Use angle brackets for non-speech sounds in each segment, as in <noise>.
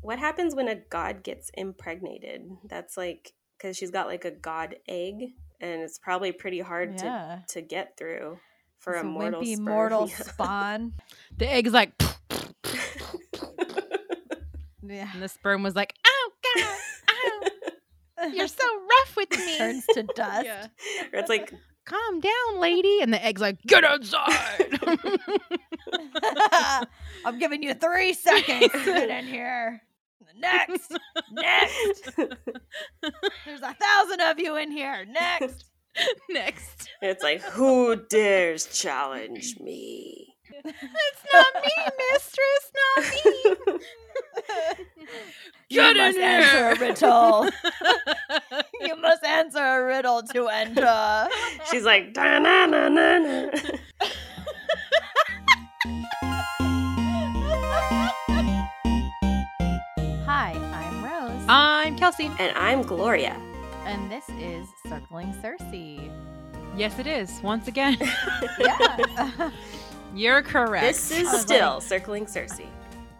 what happens when a god gets impregnated? That's like because she's got like a god egg, and it's probably pretty hard Yeah. to to get through for It's a mortal wimpy sperm. mortal <laughs> spawn. The egg's like, <laughs> Yeah. and the sperm was like, "Oh God, ow, you're so <laughs> rough with me." Turns to dust. Yeah. It's like Calm down, lady. And the egg's like, "Get outside." I'm giving you three seconds to get in here. Next. Next. There's a thousand of you in here. Next. <laughs> Next, it's like who dares challenge me? it's not me, mistress. Not me. <laughs> You Get in must answer a riddle. <laughs> you must answer a riddle to enter. She's like da na na na na. Kelsey. And I'm Gloria. and this is Circling Circe. Yes, it is. Once again, <laughs> Yeah. <laughs> you're correct. This is I was still circling Circe.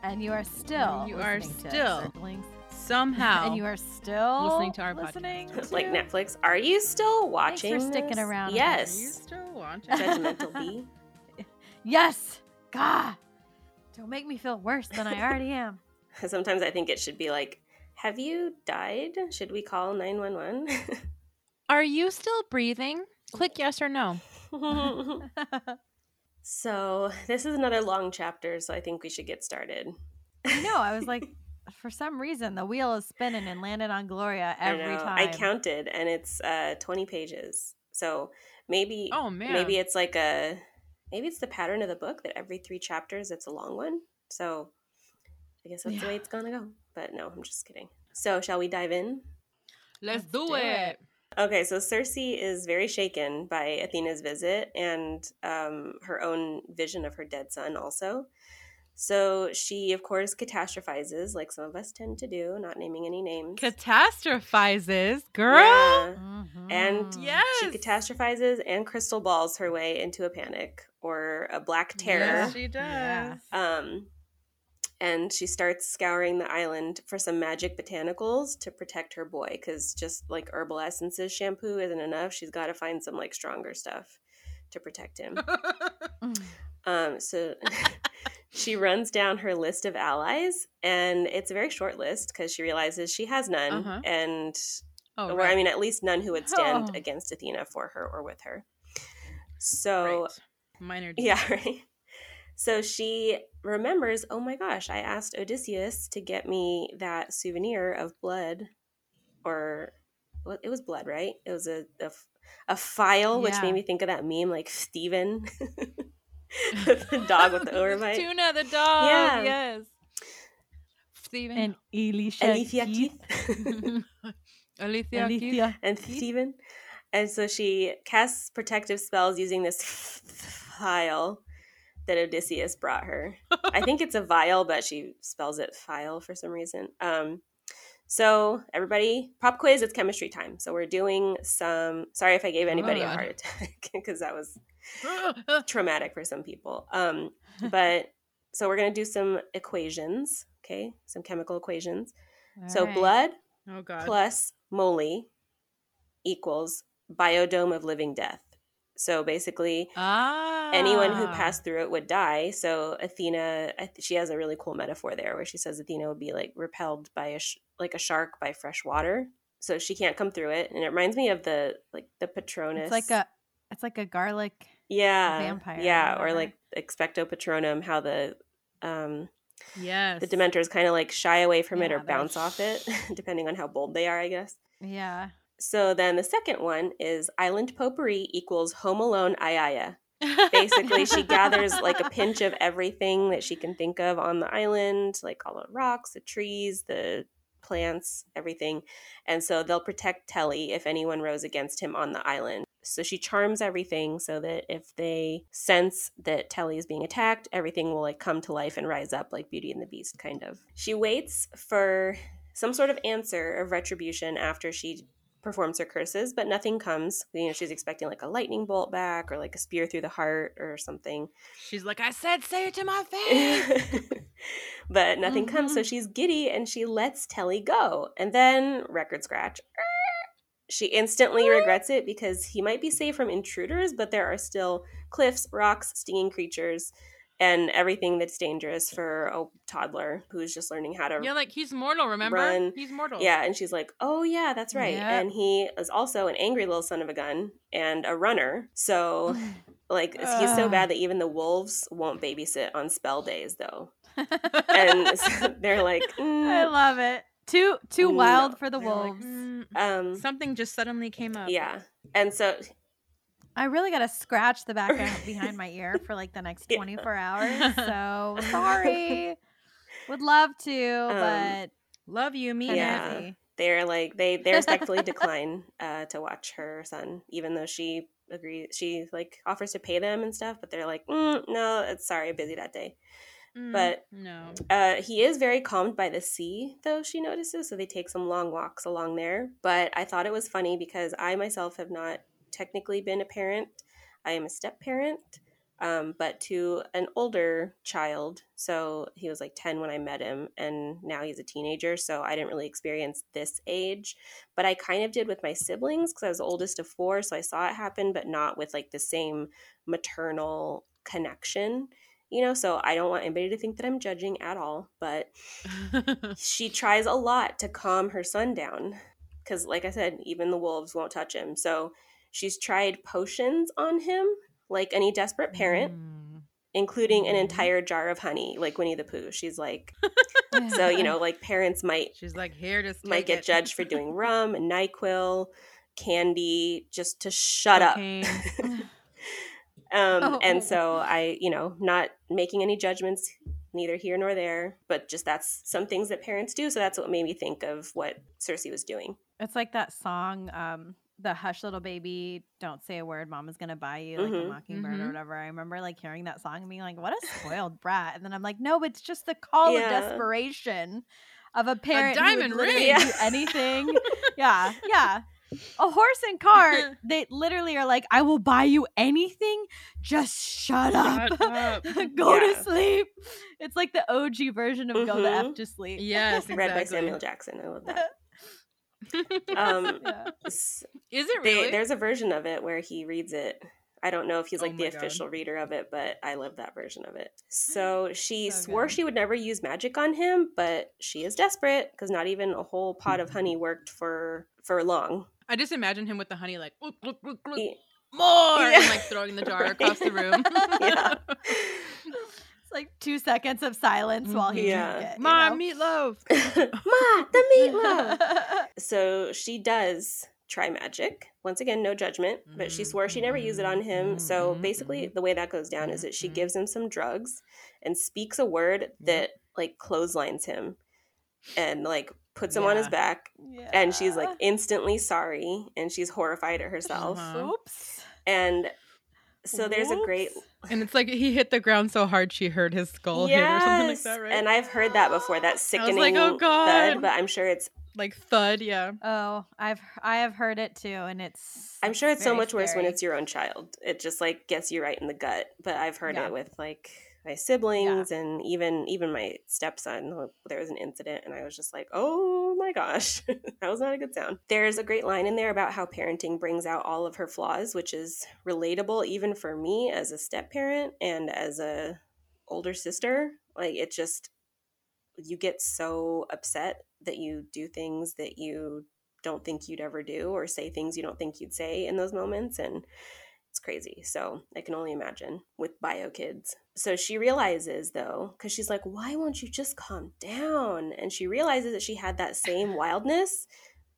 and you are still You are still Circling somehow. and you are still listening to our podcast. listening like Netflix. Are you still watching? Thanks for sticking this? around Yes. Are you still watching? <laughs> Judgmental bee. Yes, God, don't make me feel worse than I already am. Sometimes I think it should be like, "Have you died? Should we call 911? <laughs> Are you still breathing? Click <laughs> yes or no. <laughs> So this is another long chapter, so I think we should get started. I know. I was like, for some reason, the wheel is spinning and landed on Gloria every know. time. I counted, and it's uh, twenty pages. So maybe, Oh man. maybe it's like a, maybe it's the pattern of the book that every three chapters it's a long one. So I guess that's the way it's gonna go. But no, I'm just kidding. So shall we dive in? Let's, Let's do, do it. it. Okay, so Circe is very shaken by Athena's visit and um, her own vision of her dead son, also. So she, of course, catastrophizes, like some of us tend to do, not naming any names. Catastrophizes, girl. Yeah. Mhm. And Yes. She catastrophizes and crystal balls her way into a panic or a black terror. Yes, she does. Yeah. Um, and she starts scouring the island for some magic botanicals to protect her boy because just like herbal essences shampoo isn't enough. She's got to find some like stronger stuff to protect him. <laughs> Mm. Um, so <laughs> she runs down her list of allies, and it's a very short list because she realizes she has none, Uh-huh. and oh, or right. I mean, at least none who would stand Oh. against Athena for her or with her. So right. Minor. yeah, <laughs> right. So she remembers, oh my gosh, I asked Odysseus to get me that souvenir of blood, or well, it was blood, right? It was a a file, which made me think of that meme, like Steven, <laughs> <laughs> the dog with <laughs> the overbite. Tuna the dog. Yeah. Yes. Steven. And Alicia. Alicia Keith. Keith Alicia. Keith. And Steven. And so she casts protective spells using this file that Odysseus brought her. <laughs> I think it's a vial, but she spells it file for some reason. Um, so everybody, pop quiz. It's chemistry time. So we're doing some. Sorry if I gave anybody a heart attack <laughs> because that was <laughs> traumatic for some people. Um, but so we're gonna do some equations. Okay, some chemical equations. so Alright. blood oh God. plus moly equals biodome of living death. So basically, ah. anyone who passed through it would die. So Athena, she has a really cool metaphor there where she says Athena would be like repelled by a sh- like a shark by fresh water. So she can't come through it, and it reminds me of the like the Patronus. It's like a. It's like a garlic. yeah vampire yeah, or whatever. like expecto patronum. How the um Yes. the Dementors kind of like shy away from it or bounce off it, <laughs> depending on how bold they are, I guess. Yeah. So then the second one is island potpourri equals home alone Aiaia. Basically, she gathers like a <laughs> pinch of everything that she can think of on the island, like all the rocks, the trees, the plants, everything. And so they'll protect Telly if anyone rose against him on the island. So she charms everything so that if they sense that Telly is being attacked, everything will like come to life and rise up like Beauty and the Beast, kind of. She waits for some sort of answer of retribution after she performs her curses, but nothing comes. You know, she's expecting like a lightning bolt back or like a spear through the heart or something. She's like, I said, say it to my face. <laughs> but nothing comes, so Mhm. she's giddy and she lets Telly go. And then record scratch. She instantly regrets it because he might be safe from intruders, but there are still cliffs, rocks, stinging creatures, and everything that's dangerous for a toddler who's just learning how to yeah, like he's mortal, remember? Run. He's mortal. yeah, and she's like, "Oh yeah, that's right." Yep. And he is also an angry little son of a gun and a runner. So, <laughs> like, he's so bad that even the wolves won't babysit on spell days, though. <laughs> And so <laughs> they're like, I mm, love it. Too too No. wild for the They're like, wolves. "Mm, um, something just suddenly came up. yeah. And so, I really gotta scratch the back of- <laughs> behind my ear for like the next Yeah. 24 hours. <laughs> So sorry. Would love to, Um, but Love you, me. Yeah. they're like they they respectfully <laughs> decline uh, to watch her son, even though she agrees. She like offers to pay them and stuff, but they're like, mm, "No, it's sorry, busy that day." Mm, But no. Uh, he is very calmed by the sea, though, she notices. So they take some long walks along there. But I thought it was funny because I myself have not technically been a parent. I am a step parent, um, but to an older child. So he was like 10 when I met him, and now he's a teenager. So I didn't really experience this age. But I kind of did with my siblings because I was the oldest of four. So I saw it happen, but not with like the same maternal connection you know so i don't want anybody to think that i'm judging at all but <laughs> she tries a lot to calm her son down because like i said even the wolves won't touch him so she's tried potions on him like any desperate parent Mm. including an Mhm. entire jar of honey like winnie the pooh she's like <laughs> <laughs> so you know like parents might She's like, here, just might get it. judged for doing <laughs> rum and nyquil candy just to shut up Um, Oh. And so I, you know, not making any judgments, neither here nor there, but just that's some things that parents do. So that's what made me think of what Circe was doing. It's like that song, um, the Hush Little Baby, Don't Say a Word, Mama's Gonna Buy You, like Mhm. a mockingbird Mhm. or whatever. I remember like hearing that song and being like, what a spoiled brat. And then I'm like, no, it's just the call Yeah. of desperation of a parent who diamond would ring. do anything. yeah, yeah. A horse and cart, <laughs> they literally are like, I will buy you anything, just shut up. Shut up. <laughs> Go Yeah. to sleep. It's like the OG version of Go the F to Sleep. Yes, <laughs> exactly. Read by Samuel Jackson. I love that. <laughs> Um, Yeah. Is it they, really? There's a version of it where he reads it. I don't know if he's Oh like the my God. official reader of it, but I love that version of it. So she So swore good. she would never use magic on him, but she is desperate because not even a whole pot of honey worked for for long. I just imagine him with the honey, like, "Look, look, look, look, He- more, Yeah. and like throwing the jar <laughs> across the room. <laughs> Yeah. It's <laughs> like two seconds of silence while he Yeah. drank it. you My know? meatloaf. <laughs> Ma, the meatloaf. <laughs> so she does try magic. Once again, no judgment, but she swore she never used it on him. So mm-hmm. Mm-hmm. basically, the way that goes down is that she mm-hmm. gives him some drugs and speaks a word that like clotheslines him and like puts him on his back. Yeah. back. And she's like instantly sorry and she's horrified at herself. Uh-huh. oops. And so there's a great Whoops. And it's like he hit the ground so hard she heard his skull hit or something like that, right? and I've heard that before. That oh, sickening "Oh, God." thud, but I'm sure it's like thud, yeah. Oh, I've I have heard it too, and it's. I'm sure it's so very much worse when it's your own child. It just like gets you right in the gut. But I've heard Yeah. it with like my siblings and even even my stepson. There was an incident, and I was just like, "Oh my gosh, <laughs> that was not a good sound." There's a great line in there about how parenting brings out all of her flaws, which is relatable even for me as a step parent and as a older sister. Like it just you get so upset that you do things that you don't think you'd ever do or say things you don't think you'd say in those moments and it's crazy so i can only imagine with bio kids so she realizes though because she's like why won't you just calm down and she realizes that she had that same wildness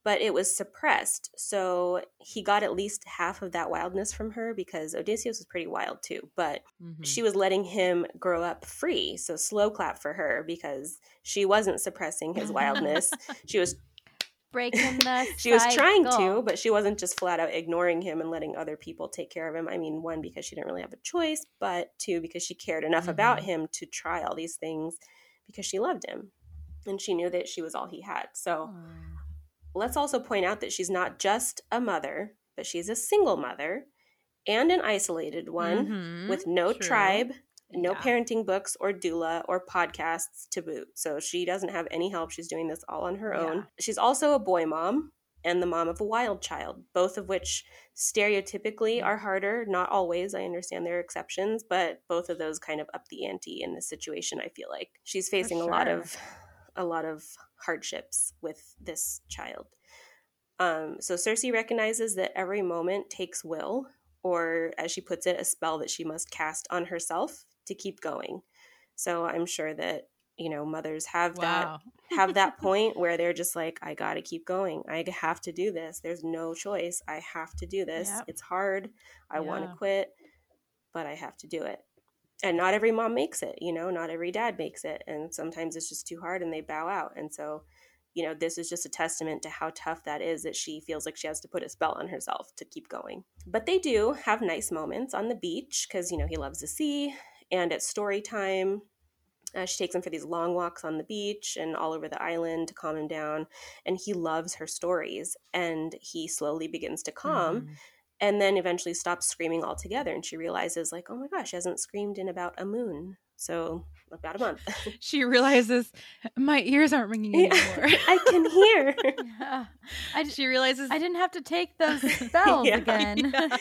but it was suppressed so he got at least half of that wildness from her because odysseus was pretty wild too but Mhm. she was letting him grow up free. So slow clap for her because she wasn't suppressing his wildness. <laughs> she was breaking the. <laughs> she was trying to, but she wasn't just flat out ignoring him and letting other people take care of him. I mean, one because she didn't really have a choice, but two because she cared enough about Mhm. him to try all these things because she loved him and she knew that she was all he had. So Aw. let's also point out that she's not just a mother, but she's a single mother and an isolated one Mhm, with no true. tribe, no Yeah. parenting books or doula or podcasts to boot. So she doesn't have any help. She's doing this all on her Yeah. own. She's also a boy mom and the mom of a wild child, both of which stereotypically are harder. Not always. I understand there are exceptions, but both of those kind of up the ante in this situation, I feel like. She's facing a lot of a lot of hardships with this child. Um, so Circe recognizes that every moment takes will, or as she puts it, a spell that she must cast on herself to keep going. So I'm sure that you know mothers have that have that <laughs> point where they're just like, I got to keep going. I have to do this. There's no choice. I have to do this. Yep. It's hard. I want to quit, but I have to do it. And not every mom makes it, you know, not every dad makes it. And sometimes it's just too hard and they bow out. And so, you know, this is just a testament to how tough that is that she feels like she has to put a spell on herself to keep going. But they do have nice moments on the beach because, you know, he loves the sea. And at story time, uh, she takes him for these long walks on the beach and all over the island to calm him down. And he loves her stories. And he slowly begins to calm Mhm. and then eventually stops screaming altogether. And she realizes, like, oh my gosh, she hasn't screamed in about a moon. So, about a month. <laughs> She realizes my ears aren't ringing anymore. <laughs> I can hear. <laughs> Yeah. I, she realizes I didn't have to take those spells Yeah. again. Yeah.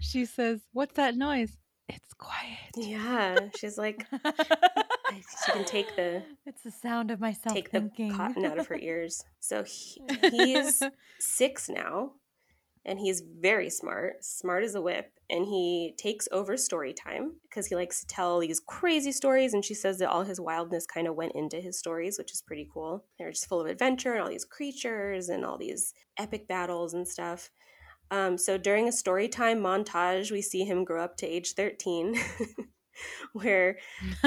She says, "What's that noise?" It's quiet. yeah. She's like, she can take the <laughs> It's the sound of myself take the cotton out of her <laughs> ears. So he, he's <laughs> six now, and he's very smart, smart as a whip. And he takes over story time because he likes to tell these crazy stories. And she says that all his wildness kind of went into his stories, which is pretty cool. They're just full of adventure and all these creatures and all these epic battles and stuff. Um, so during a story time montage, we see him grow up to age 13, <laughs> where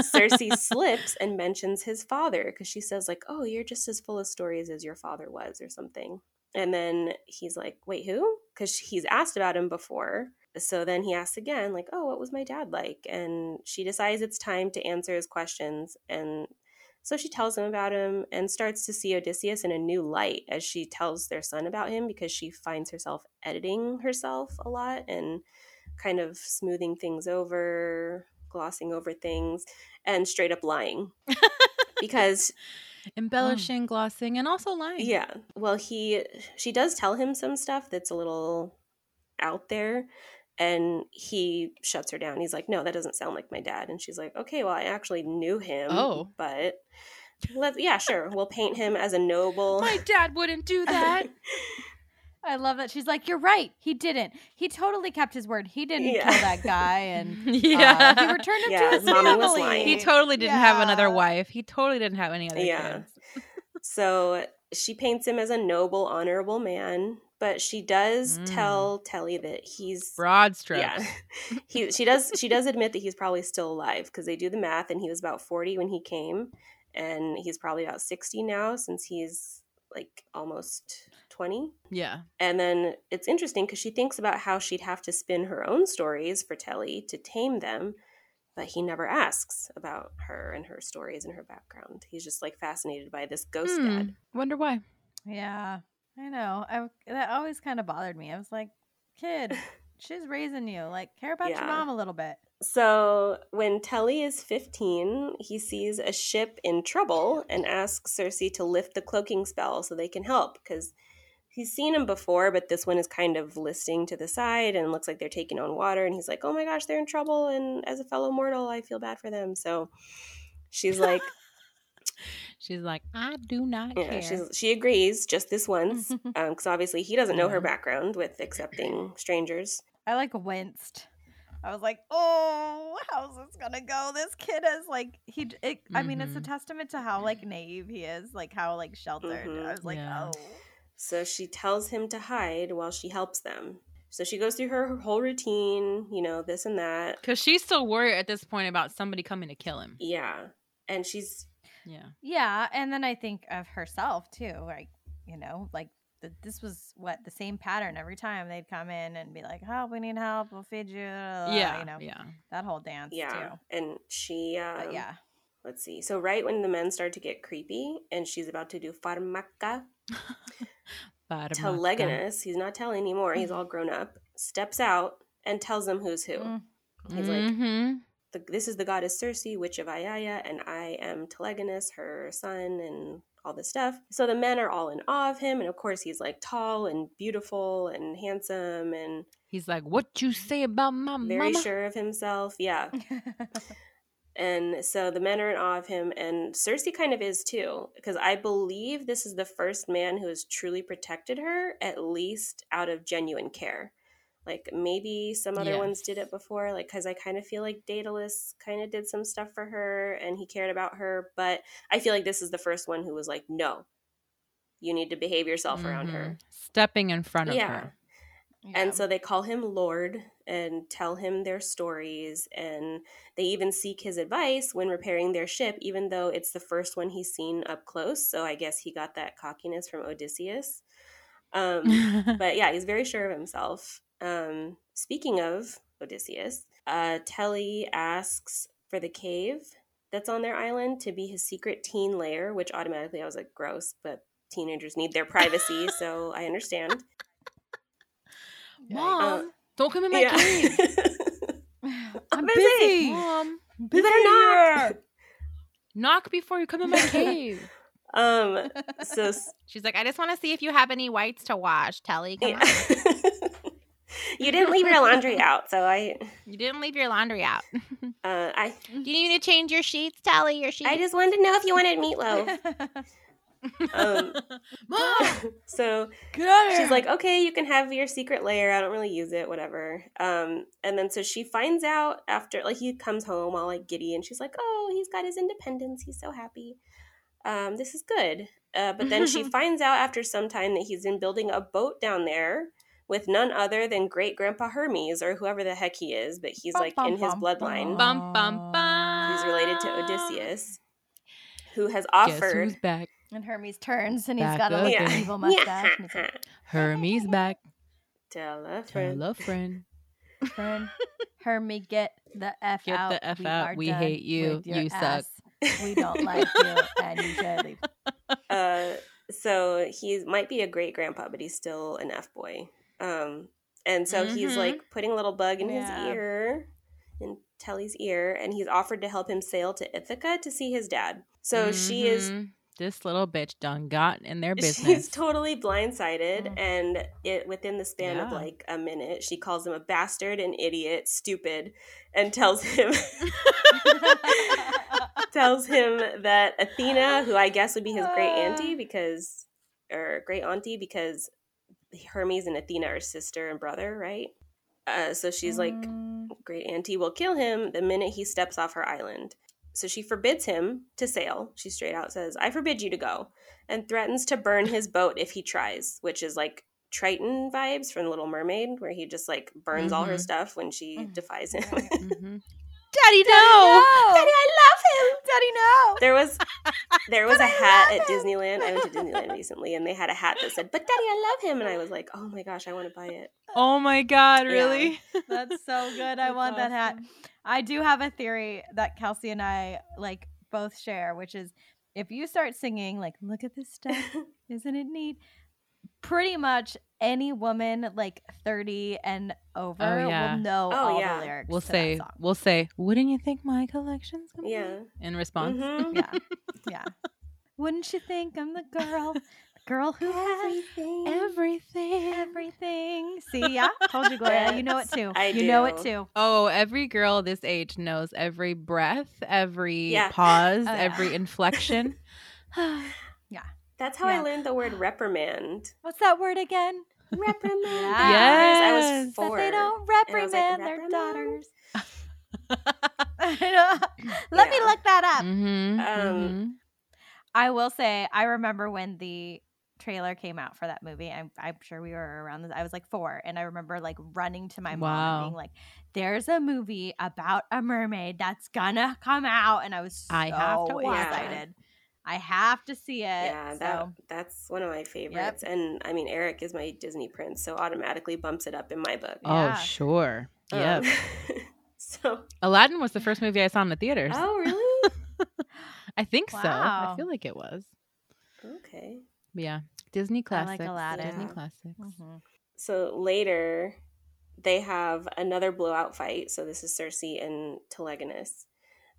Circe <laughs> slips and mentions his father because she says, like, oh, you're just as full of stories as your father was, or something. And then he's like, wait, who? Because he's asked about him before. So then he asks again, like, oh, what was my dad like? And she decides it's time to answer his questions. And so she tells him about him and starts to see Odysseus in a new light as she tells their son about him because she finds herself editing herself a lot and kind of smoothing things over, glossing over things, and straight up lying. <laughs> because Embellishing, mm. glossing, and also lying. yeah, well he she does tell him some stuff that's a little out there and he shuts her down. He's like, "No, that doesn't sound like my dad." And she's like, "Okay, well, I actually knew him, Oh. but let yeah, sure. We'll paint him as a noble." My dad wouldn't do that. <laughs> I love that. She's like, You're right. He didn't. He totally kept his word. He didn't Yeah. kill that guy. And yeah. <laughs> uh, he returned him Yeah, to his mommy was family. lying. he totally didn't have another wife. He totally didn't have any other Yeah. kids. So she paints him as a noble, honorable man, but she does Mm. tell Telly that he's Broad strokes. yeah. <laughs> <laughs> he she does she does admit that he's probably still alive because they do the math and he was about 40 when he came and he's probably about 60 now since he's like almost 20. Yeah. And then it's interesting because she thinks about how she'd have to spin her own stories for Telly to tame them, but he never asks about her and her stories and her background. He's just like fascinated by this ghost Hmm. dad. Wonder why. Yeah, I know. I that always kind of bothered me. I was like, kid, <laughs> she's raising you. Like, care about Yeah. your mom a little bit. So when Telly is 15, he sees a ship in trouble and asks Circe to lift the cloaking spell so they can help because he's seen him before, but this one is kind of listing to the side and looks like they're taking on water. And he's like, oh my gosh, they're in trouble. And as a fellow mortal, I feel bad for them. So she's like, She's like, I do not yeah, care. she's, she agrees just this once <laughs> because obviously he doesn't know her background with accepting strangers. I like winced. I was like, oh, how's this gonna go? This kid is like, he. j- It, I mean, it's a Mhm. testament to how like naive he is, like how like sheltered. Mhm. I was like, Yeah. oh, So she tells him to hide while she helps them. So she goes through her whole routine, you know, this and that. Because she's still worried at this point about somebody coming to kill him. Yeah. And she's, Yeah. yeah. And then I think of herself too, like you know, like the, this was what the same pattern every time they'd come in and be like, "Help, we need help. We'll feed you." yeah. you know, Yeah. that whole dance yeah. too. And she, uh, But yeah, let's see. So right when the men start to get creepy and she's about to do pharmaka, <laughs> Baramaka. Telegonus, he's not telling anymore, he's all grown up, steps out and tells them who's who. Mm. He's like, Mhm. The, this is the goddess Circe, witch of Aiaia, and I am Telegonus, her son, and all this stuff. So the men are all in awe of him, and of course he's like tall and beautiful and handsome and He's like, "What you say about my very mama?" sure of himself. Yeah. <laughs> And so the men are in awe of him, and Circe kind of is too, because I believe this is the first man who has truly protected her, at least out of genuine care. Like maybe some other ones did it before, like because I kind of feel like Daedalus kind of did some stuff for her and he cared about her, but I feel like this is the first one who was like, no, you need to behave yourself around her. Mhm. Stepping in front of Yeah. her. And so they call him Lord and tell him their stories. And they even seek his advice when repairing their ship, even though it's the first one he's seen up close. So I guess he got that cockiness from Odysseus. Um, <laughs> but yeah, he's very sure of himself. Um, speaking of Odysseus, uh, Telly asks for the cave that's on their island to be his secret teen lair, which automatically I was like, gross, but teenagers need their privacy, <laughs> so I understand. Mom, Uh, don't come in my cave. <laughs> <sighs> I'm busy. busy. Mom, You better knock. knock before you come in my <laughs> cave. Um. So She's like, I just want to see if you have any whites to wash. Telly, come yeah. on. <laughs> you didn't leave your laundry out, so I. You didn't leave your laundry out. <laughs> Uh, I. Do you need to change your sheets, Tally? Your sheets? I just wanted to know if you wanted meatloaf. Um. <laughs> Mom, So get out of she's like, okay, you can have your secret layer. I don't really use it, whatever. Um. And then so she finds out after, like, he comes home all like giddy, and she's like, oh, he's got his independence. He's so happy. Um. This is good. Uh. But then she finds out after some time that he's been building a boat down there with none other than great grandpa Hermes or whoever the heck he is, but he's Bum, like bum, in his bum, bloodline. Bum, bum, bum. He's related to Odysseus, who has Guess offered. who's back? and Hermes turns and he's Back got a like, again. evil mustache. and he's like, <laughs> Hermes back. Tell a friend. Tell a friend. Friend, Hermes, get the F Get out. the F We out. We hate you. with your You suck. We don't like you, and you should leave. <laughs> uh, so he might be a great grandpa, but he's still an F boy. Um, and so he's Mhm. like putting a little bug in Yeah. his ear, in Telly's ear, and he's offered to help him sail to Ithaca to see his dad. So she is Mhm. This little bitch done got in their business. she's <laughs> totally blindsided Mm. and it within the span of like a minute she calls him a bastard an idiot stupid and tells him <laughs> tells him that athena who i guess would be his great auntie <laughs> because or great auntie because hermes and athena are sister and brother right uh, so she's like Mm, great auntie will kill him the minute he steps off her island. So she forbids him to sail. She straight out says, I forbid you to go, and threatens to burn his <laughs> boat if he tries, which is like Triton vibes from Little Mermaid, where he just like burns all her Mhm. stuff when she Mhm. defies him. Mhm. <laughs> Daddy, no, Daddy, I love him. Daddy, no. There was <laughs> there was But a I hat at him. Disneyland. I went to Disneyland recently, and they had a hat that said, "But Daddy, I love him," and I was like, "Oh my gosh, I want to buy it." Oh my god, Yeah. really? <laughs> That's so good. I That's want that hat. I do have a theory that Kelsey and I like both share, which is if you start singing like "Look at this stuff, <laughs> isn't it neat?" Pretty much any woman like thirty and over yeah. will know Oh, all yeah. the lyrics. We'll to that say, song. we'll say, wouldn't you think my collection's complete? Yeah. In response. Mhm. <laughs> yeah, yeah. Wouldn't you think I'm the girl, the girl who has Everything. everything? See, yeah, told you, Gloria. You know it too. I you know it too. Oh, every girl this age knows every breath, every Yeah. pause, Oh, yeah. every inflection. <sighs> That's how I learned the word <gasps> reprimand. What's that word again? <laughs> Reprimand. Yes. I was That four. they don't I was like, reprimand their daughters. <laughs> Let me look that up. Mhm, Um, mhm. I will say, I remember when the trailer came out for that movie. I'm, I'm sure we were around this. I was like four, and I remember like running to my mom and Wow. being like, "There's a movie about a mermaid that's gonna come out," and I was so I have to watch it. Excited. I have to see it. Yeah, so that that's one of my favorites. And I mean, Eric is my Disney prince, so automatically bumps it up in my book. Yeah. Oh, sure. Um, Yep. <laughs> so, Aladdin was the first movie I saw in the theaters. oh really? <laughs> I think so. I feel like it was. Okay. Yeah. Disney I classics. like Aladdin. Disney Yeah. classics. Mhm. So later, they have another blowout fight. So this is Circe and Telegonus.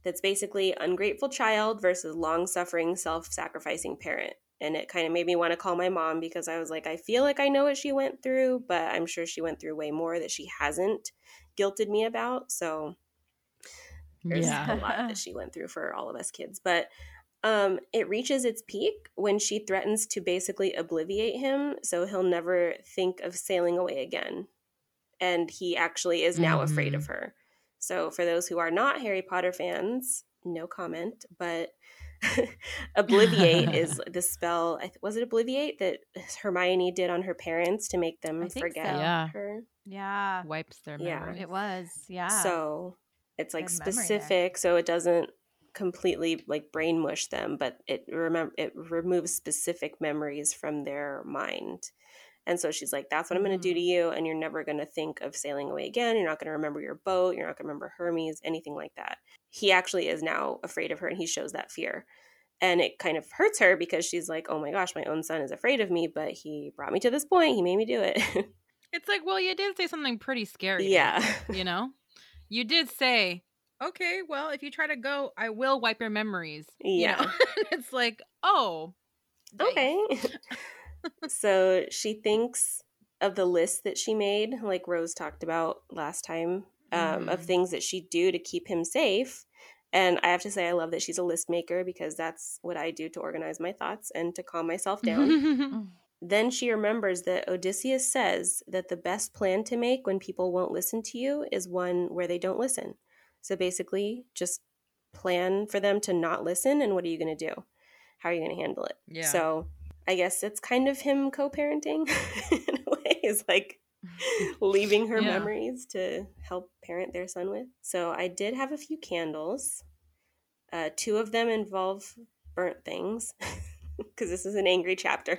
That's basically ungrateful child versus long suffering, self sacrificing parent. And it kind of made me want to call my mom because I was like, I feel like I know what she went through, but I'm sure she went through way more that she hasn't guilted me about. So there's Yeah. a lot that she went through for all of us kids. But um, it reaches its peak when she threatens to basically obliviate him so he'll never think of sailing away again. And he actually is now afraid of her. So, for those who are not Harry Potter fans, no comment, but <laughs> Obliviate is <laughs> the spell. Was it Obliviate that <laughs> Hermione did on her parents to make them forget so. Yeah. her? Yeah, Wipes their Yeah. memory. it was. Yeah. So it's like Good specific, so it doesn't completely like brain mush them, but it remember it removes specific memories from their mind. And so she's like, "That's what I'm going to do to mm. you, and you're never going to think of sailing away again. You're not going to remember your boat. You're not going to remember Hermes, anything like that." He actually is now afraid of her, and he shows that fear. And it kind of hurts her because she's like, "Oh my gosh, my own son is afraid of me, but he brought me to this point. He made me do it." <laughs> It's like, well, you did say something pretty scary. yeah. <laughs> You know? You did say, okay, well, if you try to go, I will wipe your memories. you Yeah. know? <laughs> it's like, oh. okay. So she thinks of the list that she made, like Rose talked about last time, um, of Mhm. things that she'd do to keep him safe. And I have to say, I love that she's a list maker because that's what I do to organize my thoughts and to calm myself down. <laughs> then she remembers that Odysseus says that the best plan to make when people won't listen to you is one where they don't listen. So basically, just plan for them to not listen. And what are you going to do? How are you going to handle it? Yeah. So I guess it's kind of him co parenting <laughs> in a way, is like <laughs> leaving her Yeah. memories to help parent their son with. So I did have a few candles. Uh, two of them involve burnt things <laughs> because this is an angry chapter.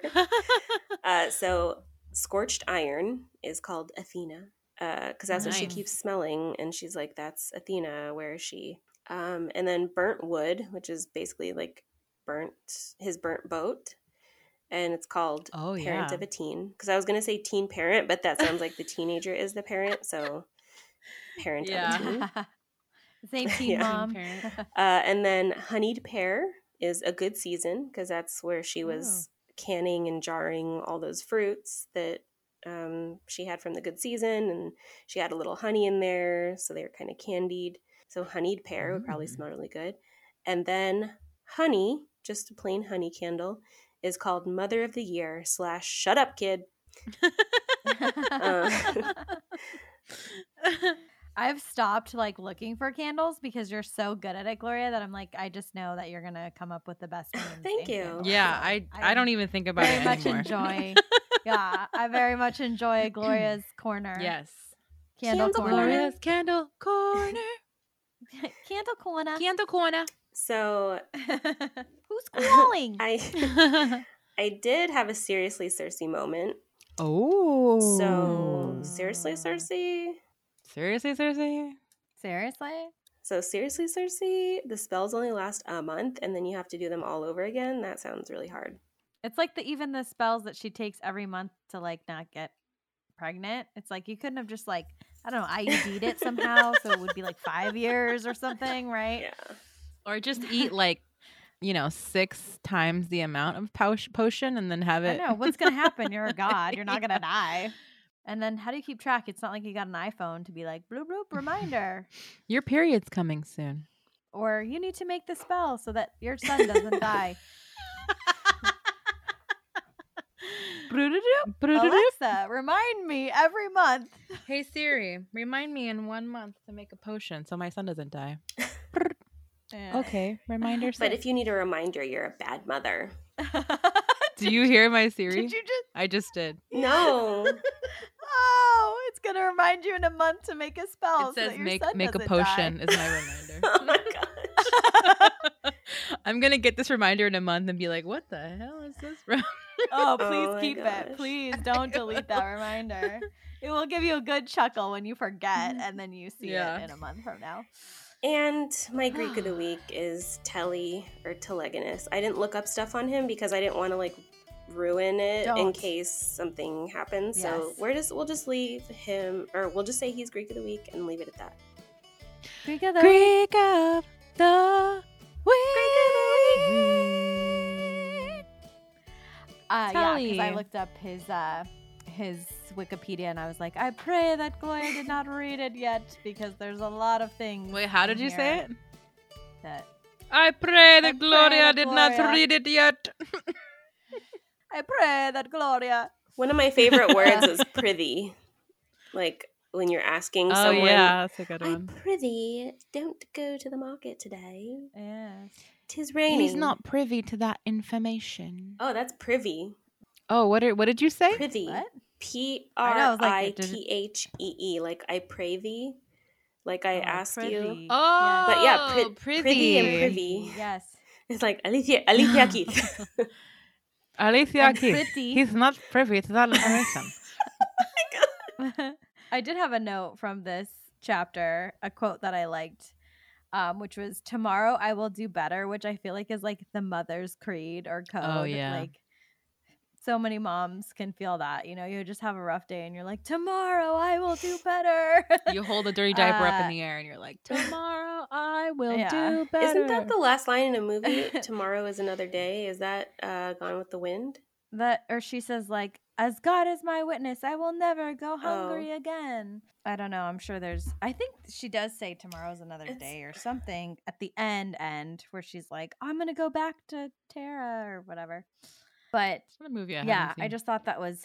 Uh, so scorched iron is called Athena because that's what she keeps smelling, and she's like, "That's Athena. Where is she?" Um, and then burnt wood, which is basically like burnt his burnt boat, and it's called Oh, parent yeah. of a teen. Because I was gonna say teen parent, but that sounds like the teenager is the parent, so parent Yeah. of a teen. <laughs> Same <laughs> team, Yeah. mom. <laughs> Uh, and then honeyed pear is a good season because that's where she was canning and jarring all those fruits that um, she had from the good season, and she had a little honey in there, so they were kind of candied. So honeyed pear would probably Mm. smell really good. And then honey, just a plain honey candle, is called Mother of the Year slash Shut Up Kid. Uh, <laughs> I've stopped like looking for candles because you're so good at it, Gloria, that I'm like, I just know that you're gonna come up with the best names. Thank you. candles. yeah, I, I I don't even think about very it much anymore. enjoy. <laughs> yeah, I very much enjoy Gloria's corner. yes. candle, Candle corner. corner. Gloria's candle corner. <laughs> candle corner. Candle corner. So Who's calling? <laughs> I I did have a seriously Circe moment. oh. So seriously, oh. Circe. Seriously, Circe? Seriously? So seriously, Circe, the spells only last a month, and then you have to do them all over again. That sounds really hard. It's like the even the spells that she takes every month to like not get pregnant. It's like you couldn't have just like I don't know IUD'd it somehow, so it would be like five years or something, right? Yeah. Or just <laughs> eat like, you know, six times the amount of potion and then have I it. know what's gonna happen. You're a <laughs> god. You're not gonna die. And then how do you keep track? It's not like you got an iPhone to be like bloop bloop reminder, Your period's coming soon. or you need to make the spell so that your son doesn't die. <laughs> Alexa, remind me every month. Hey Siri, remind me in one month to make a potion so my son doesn't die. <laughs> Okay, eh. reminder. <laughs> But if you need a reminder, you're a bad mother. <laughs> do you hear my Siri? Did you just? I just did. No. <laughs> Oh, it's gonna remind you in a month to make a spell. it says that your make make a potion die. is my reminder. oh my gosh. I'm gonna get this reminder in a month and be like, "What the hell is this from?" Oh, Oh please oh my keep gosh. it. Please don't delete that reminder. It will give you a good chuckle when you forget and then you see Yeah. it in a month from now. And my Greek of the <gasps> week is Telly or Telegonus. I didn't look up stuff on him because I didn't want to like ruin it in Don't. case something happens. So Yes. we're just we'll just leave him, or we'll just say he's Greek of the week and leave it at that. Greek of the Greek of the week. Uh, yeah, because I looked up his uh, his Wikipedia and I was like, I pray that Gloria did not read it yet because there's a lot of things. Wait, how did you say it? That I pray I that pray Gloria that did not read it yet. <laughs> I pray that Gloria. One of my favorite <laughs> words is prithy, like when you're asking oh someone. yeah, that's a good one. I'm one. prithy. Don't go to the market today. Yes. Tis raining. He's not privy to that information. Oh, that's privy. Oh, what are, what did you say? Prithy. What? P I know, I R I T H E E. Like I pray thee. Like I Oh, ask you. prithy. Oh, But yeah, pri- prithy. prithy and privy. Yes. <laughs> It's like Alicia Alicia Keith. <laughs> <laughs> Alicia And Keys. pretty. He's not privy to that information. I did have a note from this chapter, a quote that I liked, um, which was "Tomorrow I will do better," which I feel like is like the mother's creed or code. Oh, yeah. Like so many moms can feel that. You know, you just have a rough day and you're like, "Tomorrow I will do better." you hold a dirty <laughs> diaper up Uh, in the air and you're like, <laughs> tomorrow I will Yeah. do better. Isn't that the last line in a movie? <laughs> Tomorrow is another day. Is that uh, Gone with the Wind? that or she says like as god is my witness i will never go Oh. hungry again i don't know i'm sure there's i think she does say tomorrow's another It's- day or something at the end end where she's like i'm gonna go back to tara or whatever but It's not a movie I yeah haven't i just thought that was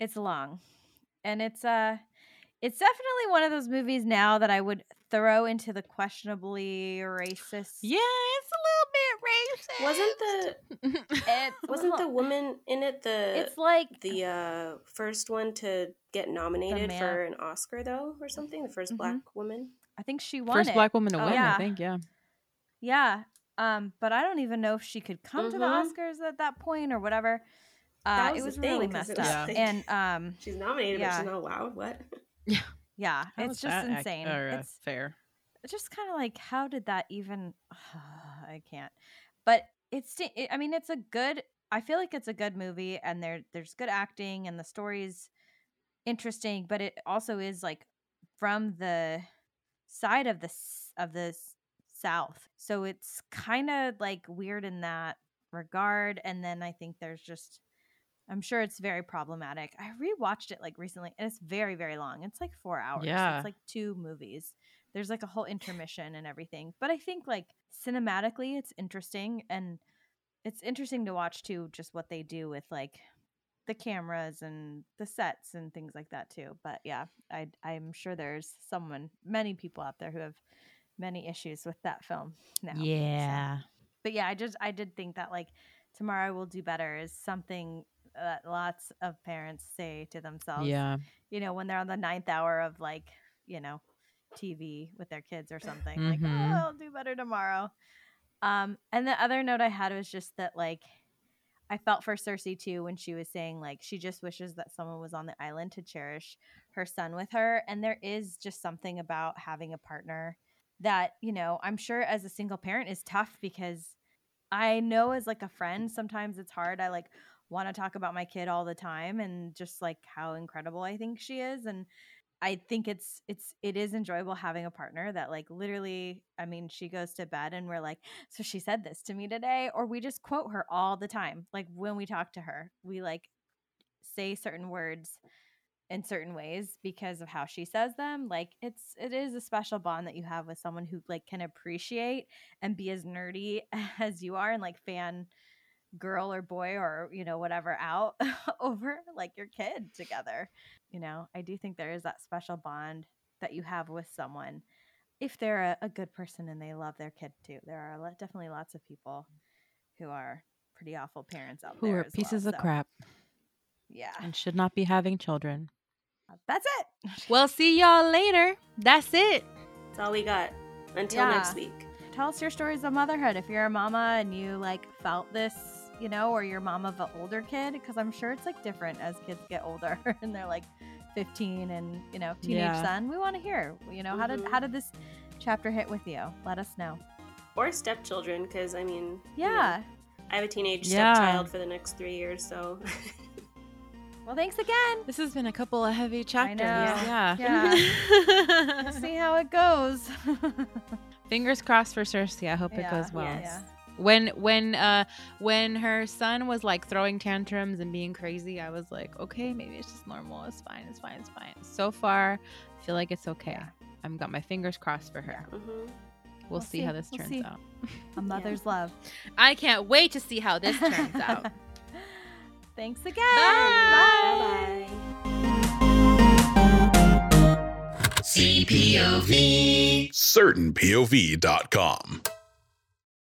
it's long and it's uh it's definitely one of those movies now that i would throw into the questionably racist Yeah, it's a little bit racist. <laughs> Wasn't the it's, wasn't the woman in it the it's like the uh, first one to get nominated for an Oscar though, or something? The 1st Mhm. black woman. i think she won first it. black woman to Oh, win? yeah. I think. Yeah. Yeah. Um, but I don't even know if she could come to the Mhm. Oscars at that point or whatever. Uh, That it was was the thing, messed it up. Yeah. like- And um, <laughs> She's nominated, Yeah. but she's not allowed. What? <laughs> yeah, How it's just that ac- insane. or, uh, it's fair. it's just kind of like, how did that even? <sighs> I can't. But it's. it- I mean, it's a good. I feel like it's a good movie, and there there's good acting, and the story's interesting. But it also is like from the side of the of the s- South, so it's kind of like weird in that regard. And then I think there's just. I'm sure it's very problematic. I rewatched it like recently, and it's very, very long. It's like four hours. Yeah. It's like two movies there's like a whole intermission and everything but i think like cinematically it's interesting and it's interesting to watch too just what they do with like the cameras and the sets and things like that too but yeah i i'm sure there's someone many people out there who have many issues with that film now so. but yeah i just i did think that like tomorrow will do better is something that lots of parents say to themselves Yeah. you know, when they're on the ninth hour of like, you know, TV with their kids or something. Like, oh, Mhm. I'll do better tomorrow. Um, and the other note I had was just that like I felt for Circe too when she was saying like she just wishes that someone was on the island to cherish her son with her. And there is just something about having a partner that, you know, I'm sure as a single parent is tough because I know as like a friend, sometimes it's hard. I like want to talk about my kid all the time and just like how incredible I think she is and I think it's it's it is enjoyable having a partner that like literally I mean she goes to bed and we're like so she said this to me today or we just quote her all the time like when we talk to her we like say certain words in certain ways because of how she says them like it's it is a special bond that you have with someone who like can appreciate and be as nerdy <laughs> as you are and like fan girl or boy or you know whatever out <laughs> over like your kid together you know? I do think there is that special bond that you have with someone if they're a, a good person and they love their kid too. There are lo- definitely lots of people who are pretty awful parents out there Who are pieces well, of so, crap. Yeah. And should not be having children. That's it <laughs> Well, see y'all later. That's it. That's all we got. Until Yeah. next week. tell us your stories of motherhood if you're a mama and you like felt this you know or you're mom of an older kid because i'm sure it's like different as kids get older <laughs> and they're like 15 and you know teenage Yeah. son we want to hear you know how did Mhm. how did this chapter hit with you let us know Or stepchildren, because I mean, you know, yeah I have a teenage Yeah. stepchild for the next three years, so <laughs> Well, thanks again. This has been a couple of heavy chapters. know. Yeah. <laughs> We'll see how it goes. <laughs> Fingers crossed for Circe. I hope it goes well. yes. When when uh when her son was like throwing tantrums and being crazy, I was like, okay, maybe it's just normal. It's fine. It's fine. It's fine. So far, I feel like it's okay. Yeah. I've got my fingers crossed for her. mhm. We'll, We'll see, see. how this We'll turns see. out. A <laughs> mother's love. I can't wait to see how this turns out. Thanks again. Bye bye. CPOV. CertainPOV.com.